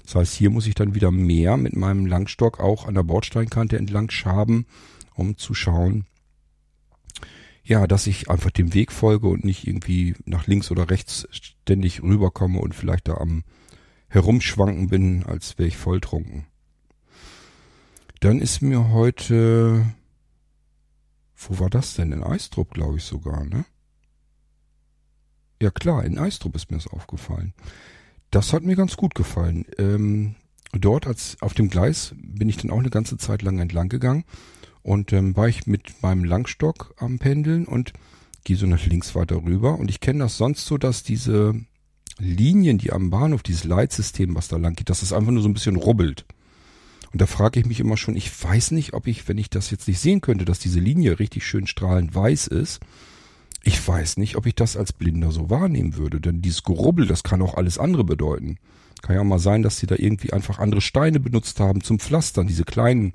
Das heißt, hier muss ich dann wieder mehr mit meinem Langstock auch an der Bordsteinkante entlang schaben, um zu schauen, ja, dass ich einfach dem Weg folge und nicht irgendwie nach links oder rechts ständig rüberkomme und vielleicht da am herumschwanken bin, als wäre ich volltrunken. Dann ist mir heute, wo war das denn? In Eistrup, glaube ich sogar, ne? Ja klar, in Eistrup ist mir das aufgefallen. Das hat mir ganz gut gefallen. Ähm, dort als auf dem Gleis bin ich dann auch eine ganze Zeit lang entlang gegangen und ähm, war ich mit meinem Langstock am Pendeln und gehe so nach links weiter rüber. Und ich kenne das sonst so, dass diese Linien, die am Bahnhof, dieses Leitsystem, was da lang geht, dass das einfach nur so ein bisschen rubbelt. Und da frage ich mich immer schon, ich weiß nicht, ob ich, wenn ich das jetzt nicht sehen könnte, dass diese Linie richtig schön strahlend weiß ist, ich weiß nicht, ob ich das als Blinder so wahrnehmen würde, denn dieses Gerubbel, das kann auch alles andere bedeuten. Kann ja mal sein, dass sie da irgendwie einfach andere Steine benutzt haben zum Pflastern, diese kleinen,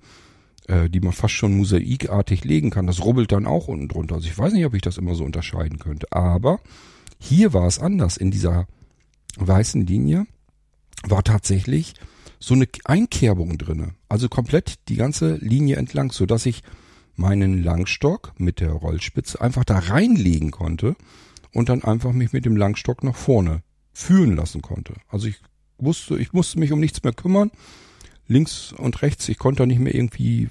äh, die man fast schon mosaikartig legen kann. Das rubbelt dann auch unten drunter. Also ich weiß nicht, ob ich das immer so unterscheiden könnte. Aber hier war es anders. In dieser weißen Linie war tatsächlich so eine Einkerbung drinne. Also komplett die ganze Linie entlang, so dass ich meinen Langstock mit der Rollspitze einfach da reinlegen konnte und dann einfach mich mit dem Langstock nach vorne führen lassen konnte. Also ich wusste, ich musste mich um nichts mehr kümmern. Links und rechts, ich konnte da nicht mehr irgendwie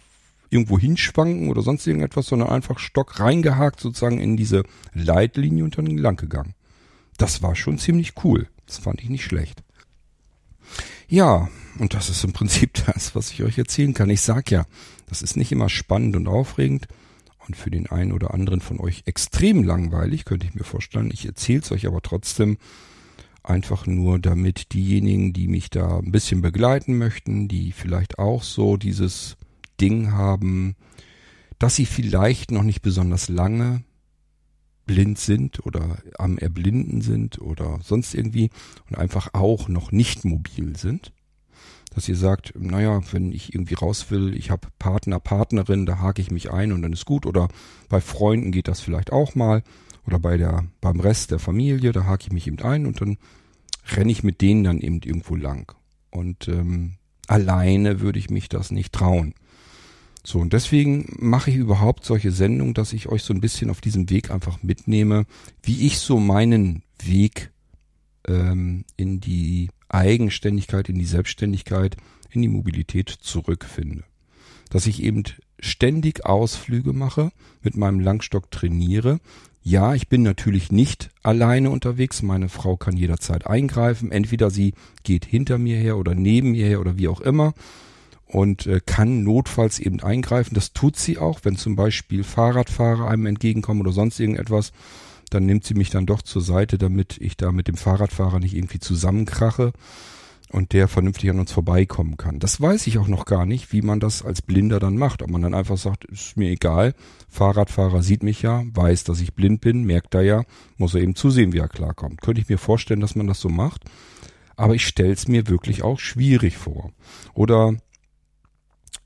irgendwo hinschwanken oder sonst irgendetwas, sondern einfach Stock reingehakt sozusagen in diese Leitlinie und dann lang gegangen. Das war schon ziemlich cool. Das fand ich nicht schlecht. Ja, und das ist im Prinzip (laughs) das, was ich euch erzählen kann. Ich sag ja, das ist nicht immer spannend und aufregend und für den einen oder anderen von euch extrem langweilig, könnte ich mir vorstellen. Ich erzähle es euch aber trotzdem einfach nur, damit diejenigen, die mich da ein bisschen begleiten möchten, die vielleicht auch so dieses Ding haben, dass sie vielleicht noch nicht besonders lange blind sind oder am Erblinden sind oder sonst irgendwie und einfach auch noch nicht mobil sind, dass ihr sagt, naja, wenn ich irgendwie raus will, ich habe Partner, Partnerin, da hake ich mich ein und dann ist gut. Oder bei Freunden geht das vielleicht auch mal. Oder bei der, beim Rest der Familie, da hake ich mich eben ein und dann renne ich mit denen dann eben irgendwo lang. Und ähm, alleine würde ich mich das nicht trauen. So, und deswegen mache ich überhaupt solche Sendungen, dass ich euch so ein bisschen auf diesem Weg einfach mitnehme, wie ich so meinen Weg ähm, in die Eigenständigkeit, in die Selbstständigkeit, in die Mobilität zurückfinde. Dass ich eben ständig Ausflüge mache, mit meinem Langstock trainiere. Ja, ich bin natürlich nicht alleine unterwegs. Meine Frau kann jederzeit eingreifen. Entweder sie geht hinter mir her oder neben mir her oder wie auch immer und äh, kann notfalls eben eingreifen. Das tut sie auch, wenn zum Beispiel Fahrradfahrer einem entgegenkommen oder sonst irgendetwas dann nimmt sie mich dann doch zur Seite, damit ich da mit dem Fahrradfahrer nicht irgendwie zusammenkrache und der vernünftig an uns vorbeikommen kann. Das weiß ich auch noch gar nicht, wie man das als Blinder dann macht. Ob man dann einfach sagt, ist mir egal, Fahrradfahrer sieht mich ja, weiß, dass ich blind bin, merkt er ja, muss er eben zusehen, wie er klarkommt. Könnte ich mir vorstellen, dass man das so macht, aber ich stell's mir wirklich auch schwierig vor. Oder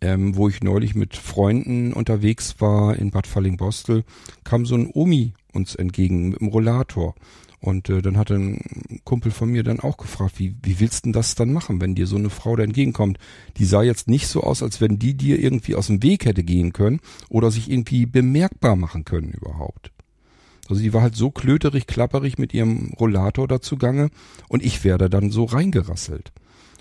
ähm, wo ich neulich mit Freunden unterwegs war in Bad Falling-Bostel, kam so ein Omi uns entgegen mit dem Rollator. Und äh, dann hat ein Kumpel von mir dann auch gefragt, wie, wie willst denn das dann machen, wenn dir so eine Frau da entgegenkommt? Die sah jetzt nicht so aus, als wenn die dir irgendwie aus dem Weg hätte gehen können oder sich irgendwie bemerkbar machen können überhaupt. Also die war halt so klöterig, klapperig mit ihrem Rollator dazu gange und ich werde dann so reingerasselt.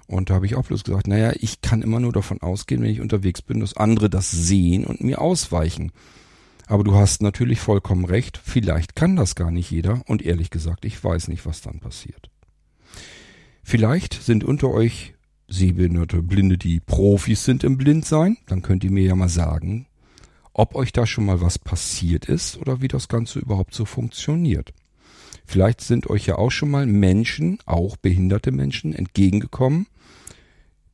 Und da habe ich auch bloß gesagt, naja, ich kann immer nur davon ausgehen, wenn ich unterwegs bin, dass andere das sehen und mir ausweichen. Aber du hast natürlich vollkommen recht, vielleicht kann das gar nicht jeder und ehrlich gesagt, ich weiß nicht, was dann passiert. Vielleicht sind unter euch sehbehinderte Blinde, die Profis sind im Blindsein, dann könnt ihr mir ja mal sagen, ob euch da schon mal was passiert ist oder wie das Ganze überhaupt so funktioniert. Vielleicht sind euch ja auch schon mal Menschen, auch behinderte Menschen, entgegengekommen,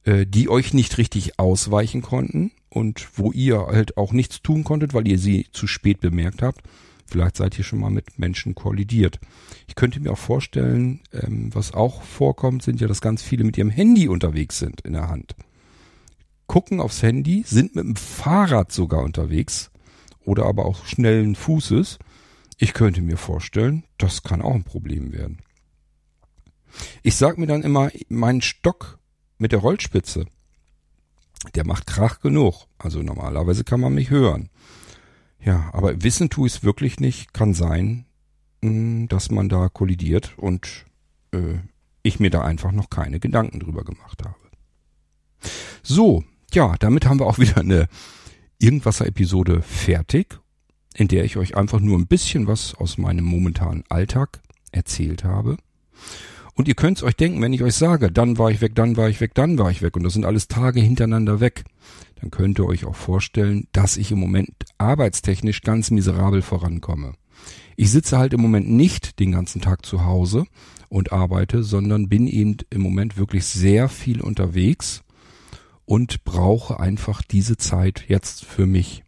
äh, die euch nicht richtig ausweichen konnten und wo ihr halt auch nichts tun konntet, weil ihr sie zu spät bemerkt habt. Vielleicht seid ihr schon mal mit Menschen kollidiert. Ich könnte mir auch vorstellen, ähm, was auch vorkommt, sind ja, dass ganz viele mit ihrem Handy unterwegs sind in der Hand. Gucken aufs Handy, sind mit dem Fahrrad sogar unterwegs oder aber auch schnellen Fußes ich könnte mir vorstellen, das kann auch ein Problem werden. Ich sag mir dann immer, mein Stock mit der Rollspitze, der macht Krach genug. Also normalerweise kann man mich hören. Ja, aber wissen tue ich es wirklich nicht. Kann sein, hm, dass man da kollidiert und äh, ich mir da einfach noch keine Gedanken drüber gemacht habe. So, ja, damit haben wir auch wieder eine Irgendwasser-Episode fertig in der ich euch einfach nur ein bisschen was aus meinem momentanen Alltag erzählt habe. Und ihr könnt's euch denken, wenn ich euch sage, dann war ich weg, dann war ich weg, dann war ich weg und das sind alles Tage hintereinander weg, dann könnt ihr euch auch vorstellen, dass ich im Moment arbeitstechnisch ganz miserabel vorankomme. Ich sitze halt im Moment nicht den ganzen Tag zu Hause und arbeite, sondern bin eben im Moment wirklich sehr viel unterwegs und brauche einfach diese Zeit jetzt für mich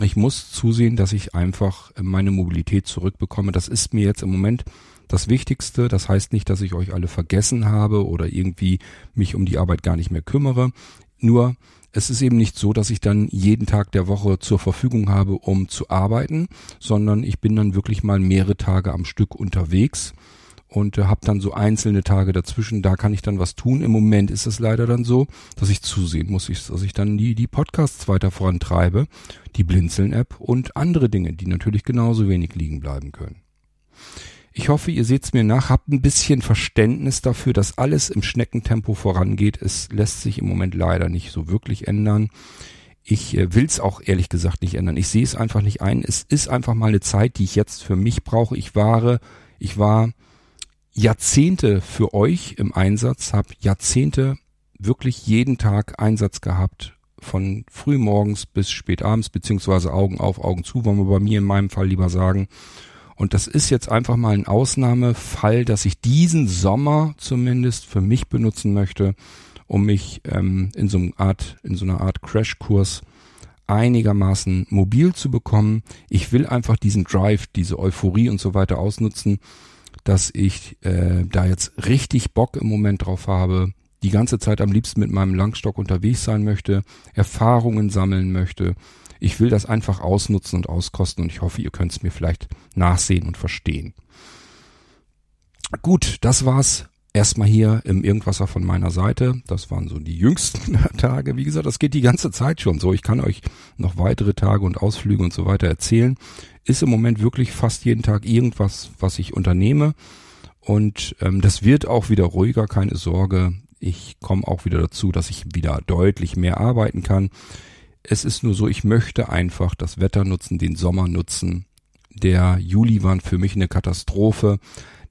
ich muss zusehen, dass ich einfach meine Mobilität zurückbekomme. Das ist mir jetzt im Moment das Wichtigste. Das heißt nicht, dass ich euch alle vergessen habe oder irgendwie mich um die Arbeit gar nicht mehr kümmere. Nur es ist eben nicht so, dass ich dann jeden Tag der Woche zur Verfügung habe, um zu arbeiten, sondern ich bin dann wirklich mal mehrere Tage am Stück unterwegs und äh, habe dann so einzelne Tage dazwischen, da kann ich dann was tun. Im Moment ist es leider dann so, dass ich zusehen muss, dass ich dann die, die Podcasts weiter vorantreibe, die Blinzeln-App und andere Dinge, die natürlich genauso wenig liegen bleiben können. Ich hoffe, ihr seht's mir nach, habt ein bisschen Verständnis dafür, dass alles im Schneckentempo vorangeht. Es lässt sich im Moment leider nicht so wirklich ändern. Ich äh, will's auch ehrlich gesagt nicht ändern. Ich sehe es einfach nicht ein. Es ist einfach mal eine Zeit, die ich jetzt für mich brauche. Ich war, ich war Jahrzehnte für euch im Einsatz, habe Jahrzehnte wirklich jeden Tag Einsatz gehabt, von früh morgens bis spät abends, beziehungsweise Augen auf, Augen zu, wollen wir bei mir in meinem Fall lieber sagen. Und das ist jetzt einfach mal ein Ausnahmefall, dass ich diesen Sommer zumindest für mich benutzen möchte, um mich ähm, in so einer Art, in so einer Art Crashkurs einigermaßen mobil zu bekommen. Ich will einfach diesen Drive, diese Euphorie und so weiter ausnutzen, dass ich äh, da jetzt richtig Bock im Moment drauf habe, die ganze Zeit am liebsten mit meinem Langstock unterwegs sein möchte, Erfahrungen sammeln möchte. Ich will das einfach ausnutzen und auskosten und ich hoffe, ihr könnt es mir vielleicht nachsehen und verstehen. Gut, das war's erstmal hier im Irgendwasser von meiner Seite. Das waren so die jüngsten (laughs) Tage. Wie gesagt, das geht die ganze Zeit schon so. Ich kann euch noch weitere Tage und Ausflüge und so weiter erzählen ist im Moment wirklich fast jeden Tag irgendwas, was ich unternehme. Und ähm, das wird auch wieder ruhiger, keine Sorge. Ich komme auch wieder dazu, dass ich wieder deutlich mehr arbeiten kann. Es ist nur so, ich möchte einfach das Wetter nutzen, den Sommer nutzen. Der Juli war für mich eine Katastrophe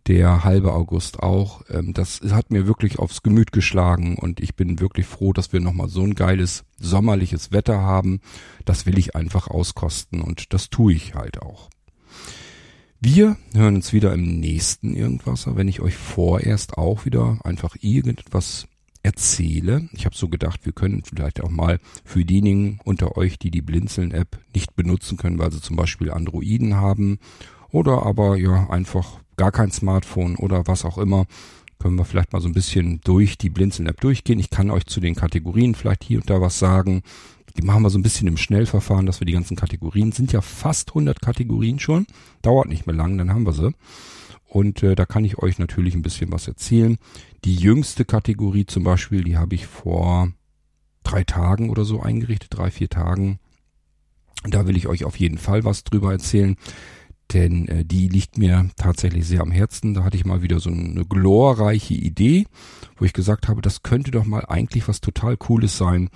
der halbe August auch. Ähm, das hat mir wirklich aufs Gemüt geschlagen und ich bin wirklich froh, dass wir nochmal so ein geiles sommerliches Wetter haben. Das will ich einfach auskosten und das tue ich halt auch. Wir hören uns wieder im nächsten Irgendwasser, wenn ich euch vorerst auch wieder einfach irgendwas erzähle. Ich habe so gedacht, wir können vielleicht auch mal für diejenigen unter euch, die die Blinzeln-App nicht benutzen können, weil sie zum Beispiel Androiden haben oder aber ja einfach gar kein Smartphone oder was auch immer, können wir vielleicht mal so ein bisschen durch die Blinzeln-App durchgehen. Ich kann euch zu den Kategorien vielleicht hier und da was sagen. Die machen wir so ein bisschen im Schnellverfahren, dass wir die ganzen Kategorien, sind ja fast 100 Kategorien schon, dauert nicht mehr lang, dann haben wir sie. Und äh, da kann ich euch natürlich ein bisschen was erzählen. Die jüngste Kategorie zum Beispiel, die habe ich vor drei Tagen oder so eingerichtet, drei, vier Tagen. Da will ich euch auf jeden Fall was drüber erzählen denn äh, die liegt mir tatsächlich sehr am Herzen. Da hatte ich mal wieder so eine glorreiche Idee, wo ich gesagt habe, das könnte doch mal eigentlich was total Cooles sein.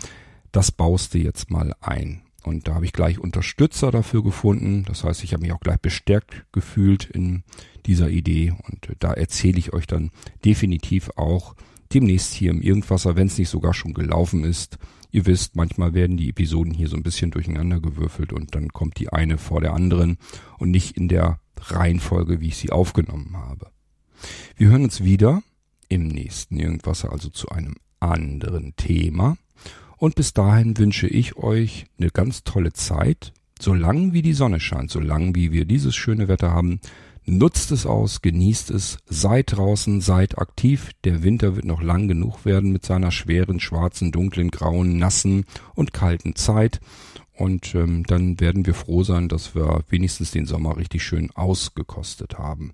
Das baust du jetzt mal ein. Und da habe ich gleich Unterstützer dafür gefunden. Das heißt, ich habe mich auch gleich bestärkt gefühlt in dieser Idee. Und äh, da erzähle ich euch dann definitiv auch demnächst hier im Irgendwasser, wenn es nicht sogar schon gelaufen ist. Ihr wisst, manchmal werden die Episoden hier so ein bisschen durcheinander gewürfelt und dann kommt die eine vor der anderen und nicht in der Reihenfolge, wie ich sie aufgenommen habe. Wir hören uns wieder im nächsten Irgendwasser, also zu einem anderen Thema. Und bis dahin wünsche ich euch eine ganz tolle Zeit, solange wie die Sonne scheint, solange wie wir dieses schöne Wetter haben. Nutzt es aus, genießt es, seid draußen, seid aktiv. Der Winter wird noch lang genug werden mit seiner schweren, schwarzen, dunklen, grauen, nassen und kalten Zeit. Und ähm, dann werden wir froh sein, dass wir wenigstens den Sommer richtig schön ausgekostet haben.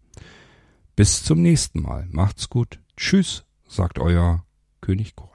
Bis zum nächsten Mal. Macht's gut. Tschüss, sagt euer König Kurt.